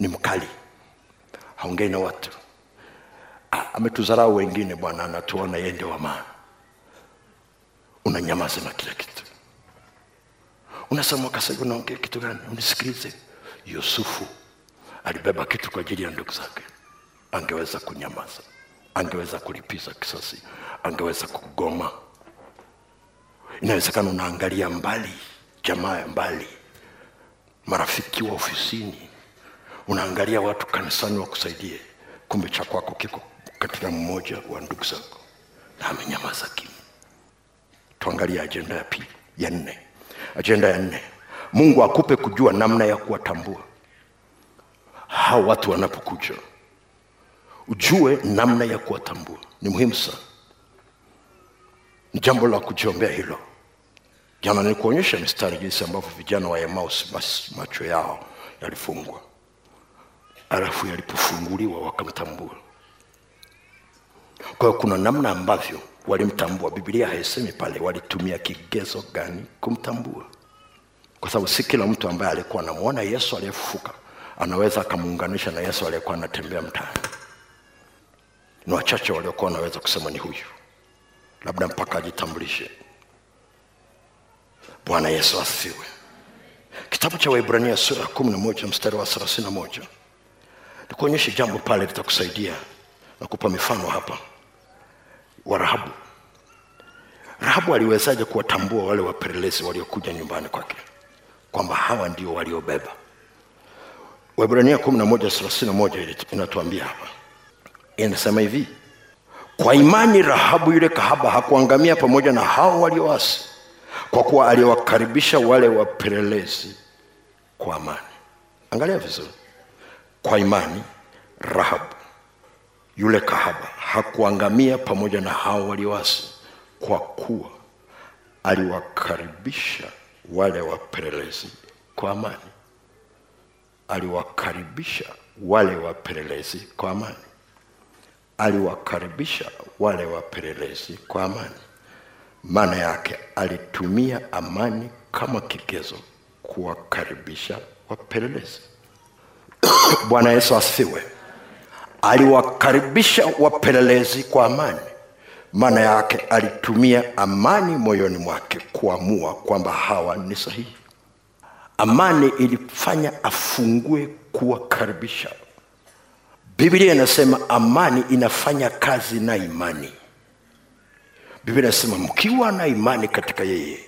ni mkali. Haongei na watu. Ametuzarau wengine bwana anatuona yeye ndio wa maana. Unanyamaza na kila kitu. Unasema kasa unaongea kitu gani? Unisikilize. Yusufu alibeba kitu kwa ajili ya ndugu zake. Angeweza kunyamaza. Angeweza kulipiza kisasi. Angeweza kugoma inawezekana unaangalia mbali jamaa ya mbali marafiki wa ofisini unaangalia watu kanisani wakusaidie kumbe cha kwako kiko katika mmoja wa ndugu zako na amenyamaza kimya. Tuangalie ajenda ya pili ya nne. Ajenda ya nne mungu akupe kujua namna ya kuwatambua hao watu wanapokuja. Ujue namna ya kuwatambua ni muhimu sana. Ni jambo la kujiombea hilo. Jana nilikuonyesha mistari jinsi ambavyo vijana wa Emmaus macho yao yalifungwa alafu yalipofunguliwa wakamtambua. Kwa hiyo kuna namna ambavyo walimtambua. Biblia haisemi pale walitumia kigezo gani kumtambua. Kwa sababu si kila mtu ambaye alikuwa anamwona yesu aliyefufuka anaweza akamuunganisha na yesu aliyekuwa anatembea mtaani. Ni wachache waliokuwa wanaweza kusema ni huyu. Labda mpaka ajitambulishe. Bwana yesu asifiwe. Kitabu cha waibrania sura ya kumi na moja mstari wa thelathini na moja nikuonyeshe jambo pale litakusaidia na kupa mifano hapa. Wa rahabu. Rahabu aliwezaje kuwatambua wale wapelelezi waliokuja nyumbani kwake? Kwamba hawa ndio waliobeba. Na moja inatuambia hapa. Inasema hivi kwa imani rahabu yule kahaba hakuangamia pamoja na hao walioasi kwa kuwa aliwakaribisha wale wapelelezi kwa amani. Angalia vizuri kwa imani rahabu yule kahaba hakuangamia pamoja na hao walioasi kwa kuwa aliwakaribisha wale wapelelezi kwa amani. Aliwakaribisha wale wapelelezi kwa amani. Aliwakaribisha wale wapelelezi kwa amani. Maana yake alitumia amani kama kigezo kuwakaribisha wapelelezi bwana yesu asifiwe. Aliwakaribisha wapelelezi kwa amani. Maana yake alitumia amani moyoni mwake kuamua kwamba hawa ni sahihi. Amani ilifanya afungue kuwakaribisha. Biblia inasema amani inafanya kazi na imani. Biblia inasema mkiwa na imani katika yeye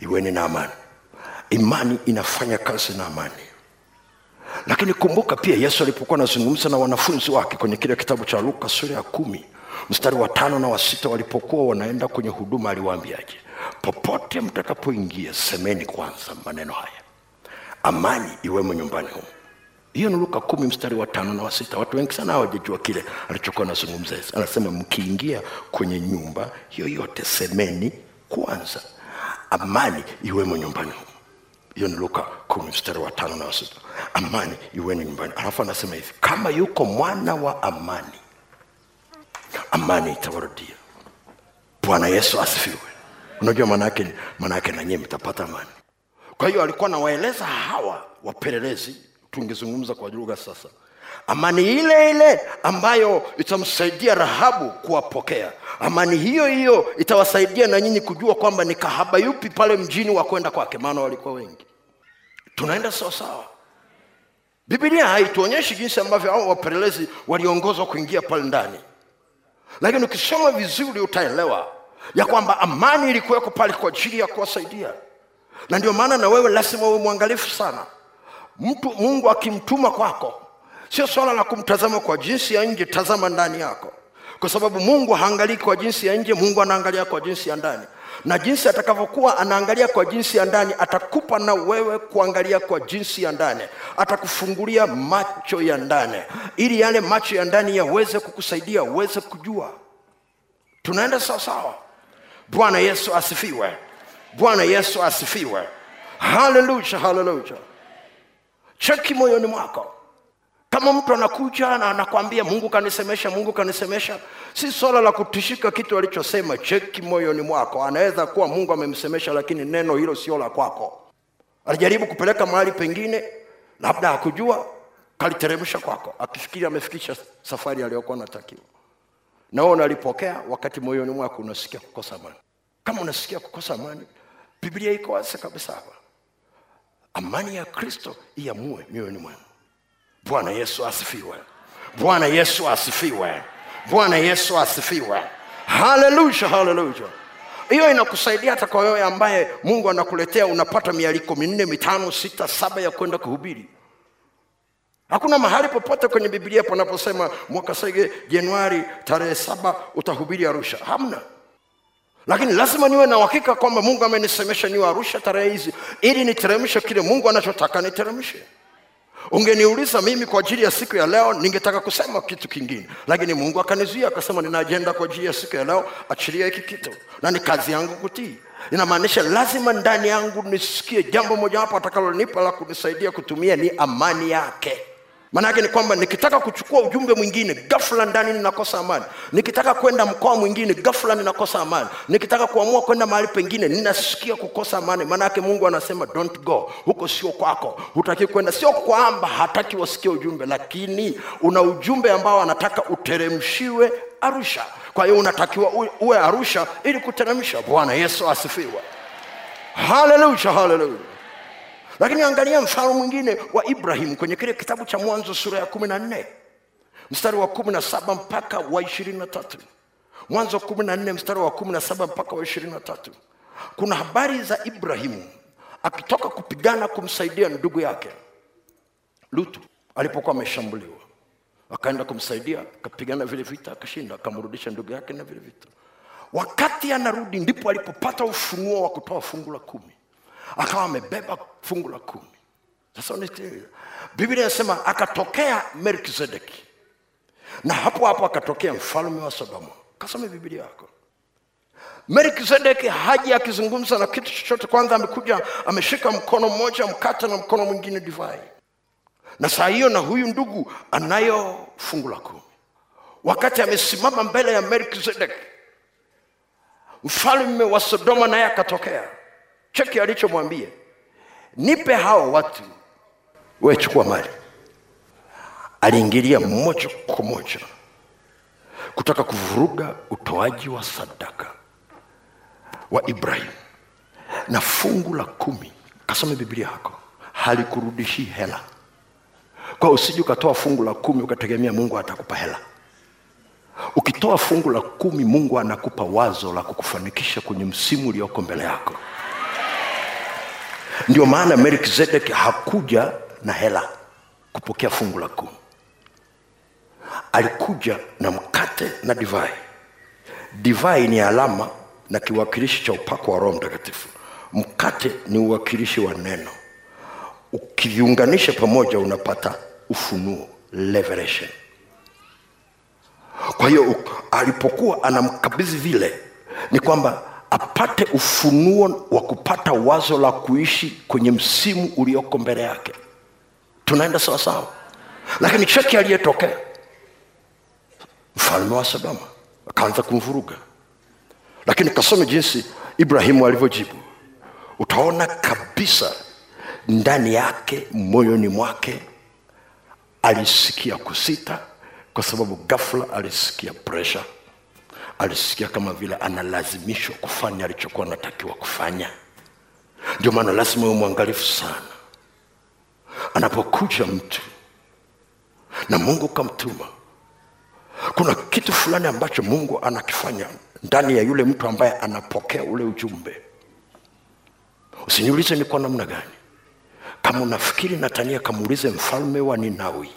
iweni na amani. Imani inafanya kazi na amani lakini kumbuka pia yesu alipokuwa anazungumza na wanafunzi wake kwenye kile kitabu cha luka sura ya kumi mstari wa tano na wa sita walipokuwa wanaenda kwenye huduma aliwaambiaje? Popote mtakapoingia semeni kwanza maneno haya. Amani iwemo nyumbani humu. Hiyo ni luka kumi mstari wa tano na wa sita. Watu wengi sana hawajajua kile alichokuwa anazungumza. Anasema mkiingia kwenye nyumba yoyote semeni kwanza. Amani iwemo nyumbani humu hiyo ni luka kumi mstari wa tano na wasita amani iweni nyumbani. Alafu anasema hivi kama yuko mwana wa amani amani itawarudia. Bwana yesu asifiwe. Unajua manaake manaake nanyie mtapata amani. Kwa hiyo alikuwa anawaeleza hawa wapelelezi. Tungezungumza kwa lugha sasa amani ile ile ambayo itamsaidia rahabu kuwapokea. Amani hiyo hiyo itawasaidia na nyinyi kujua kwamba ni kahaba yupi pale mjini wa kwenda kwake maana walikuwa wengi. Tunaenda sawasawa bibilia haituonyeshi jinsi ambavyo hao wapelelezi waliongozwa kuingia pale ndani. Lakini ukisoma vizuri utaelewa ya kwamba amani ilikuweko pale kwa ajili ya kuwasaidia. Na ndio maana na wewe lazima uwe mwangalifu sana. Mtu mungu akimtuma kwako sio swala la kumtazama kwa jinsi ya nje tazama ndani yako. Kwa sababu mungu haangalii kwa jinsi ya nje mungu anaangalia kwa jinsi ya ndani. Na jinsi atakavyokuwa anaangalia kwa jinsi ya ndani atakupa na wewe kuangalia kwa jinsi ya ndani. Atakufungulia macho ya ndani ili yale macho ya ndani yaweze kukusaidia uweze kujua. Tunaenda sawasawa bwana yesu asifiwe. Bwana yesu asifiwe. Haleluya haleluya. Cheki moyoni mwako kama mtu anakuja na anakwambia mungu kanisemesha mungu kanisemesha si swala la kutishika kitu alichosema cheki moyoni mwako. Anaweza kuwa mungu amemsemesha lakini neno hilo sio la kwako. Alijaribu kupeleka mahali pengine labda hakujua kaliteremsha kwako. Akifikiri amefikisha safari aliyokuwa natakiwa na wewe unalipokea wakati moyoni mwako unasikia kukosa amani. Kama unasikia kukosa amani biblia iko wazi kabisa amani ya kristo iamue mioyoni mwenu bwana yesu asifiwe. Bwana yesu asifiwe. Bwana yesu asifiwe. Haleluya haleluya hiyo inakusaidia hata kwa wewe ambaye mungu anakuletea unapata mialiko minne mitano sita saba ya kwenda kuhubiri. Hakuna mahali popote kwenye biblia panaposema mwaka sege januari tarehe saba utahubiri arusha. Hamna. Lakini lazima niwe na uhakika kwamba mungu amenisemesha niwe arusha tarehe hizi ili niteremshe kile mungu anachotaka niteremshe ungeniuliza mimi kwa ajili ya siku ya leo ningetaka kusema kitu kingine. Lakini mungu akanizuia akasema nina ajenda kwa ajili ya siku ya leo achilia hiki kitu. Na ni kazi yangu kutii. Inamaanisha lazima ndani yangu nisikie jambo mojawapo atakalonipa la kunisaidia kutumia ni amani yake maana ni kwamba nikitaka kuchukua ujumbe mwingine ghafla ndani ninakosa amani. Nikitaka kwenda mkoa mwingine ghafla ninakosa amani. Nikitaka kuamua kwenda mahali pengine ninasikia kukosa amani. Maana yake mungu anasema don't go. Huko sio kwako. Hutaki kwenda. Sio kwamba hataki wasikie ujumbe lakini una ujumbe ambao anataka uteremshiwe arusha. Kwa hiyo unatakiwa uwe- uwe arusha ili kuteremsha. Bwana yesu asifiwe. Haleluya haleluya lakini angalia mfano mwingine wa ibrahim kwenye kile kitabu cha mwanzo sura ya kumi na nne. Mstari wa kumi na saba mpaka wa ishirini na tatu. Mwanzo kumi na nne mstari wa kumi na saba mpaka wa ishirini na tatu. Kuna habari za ibrahimu akitoka kupigana kumsaidia ndugu yake. Lutu alipokuwa ameshambuliwa akaenda kumsaidia akapigana vile vita akashinda akamrudisha ndugu yake na vile vita. Wakati anarudi ndipo alipopata ufunuo wa kutoa fungu la kumi akawa amebeba fungu la kumi. Sasa biblia inasema akatokea melkizedeki. Na hapo hapo akatokea mfalme wa sodoma. Kasome biblia yako. Melkizedeki haji akizungumza na kitu chochote. Kwanza amekuja ameshika mkono mmoja mkate na mkono mwingine divai. Na saa hiyo na huyu ndugu anayo fungu la kumi. Wakati amesimama mbele ya melkizedeki mfalme wa sodoma naye akatokea cheki alichomwambia nipe hao watu. Wechukua mali. Aliingilia moja kwa moja kutaka kuvuruga utoaji wa sadaka wa ibrahim na fungu la kumi kasome biblia yako halikurudishii hela. Kwa usiji ukatoa fungu la kumi ukategemea mungu atakupa hela. Ukitoa fungu la kumi mungu anakupa wazo la kukufanikisha kwenye msimu ulioko mbele yako ndio maana melkizedeki hakuja na hela kupokea fungu la kumi. Alikuja na mkate na divai. Divai ni alama na kiwakilishi cha upako wa roho mtakatifu. Mkate ni uwakilishi wa neno. Ukiviunganisha pamoja unapata ufunuo revelation. Kwa hiyo alipokuwa anamkabidhi vile ni kwamba apate ufunuo wa kupata wazo la kuishi kwenye msimu ulioko mbele yake. Tunaenda sawasawa lakini cheki aliyetokea mfalme wa sodoma akaanza kumvuruga. Lakini kasome jinsi ibrahimu alivyojibu. Utaona kabisa ndani yake moyoni mwake alisikia kusita kwa sababu ghafla alisikia presha alisikia kama vile analazimishwa kufanya alichokuwa anatakiwa kufanya. Ndio maana lazima uwe mwangalifu sana. Anapokuja mtu na mungu kamtuma kuna kitu fulani ambacho mungu anakifanya ndani ya yule mtu ambaye anapokea ule ujumbe. Usiniulize ni kwa namna gani. Kama unafikiri natania kamuulize mfalme wa ninawi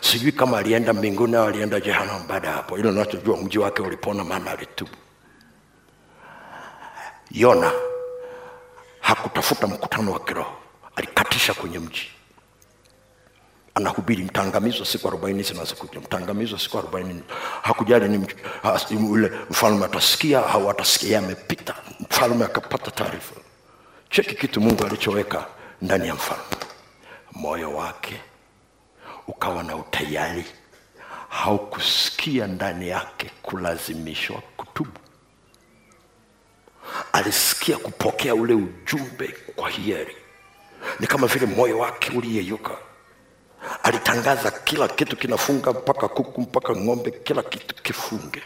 sijui kama alienda mbinguni au alienda jehanamu baada ya hapo. Ilo nachojua mji wake ulipona maana alitubu. Yona hakutafuta mkutano wa kiroho. Alikatisha kwenye mji. Anahubiri mtangamizwa siku arobaini zinazokuja mtangamizwa siku arobaini. Hakujali ni ule mfalme atasikia au atasikia. Amepita. Mfalme akapata taarifa. Cheki kitu mungu alichoweka ndani ya mfalme. Moyo wake ukawa na utayari. Haukusikia ndani yake kulazimishwa kutubu. Alisikia kupokea ule ujumbe kwa hiari. Ni kama vile moyo wake uliyeyuka. Alitangaza kila kitu kinafunga mpaka kuku mpaka ng'ombe kila kitu kifunge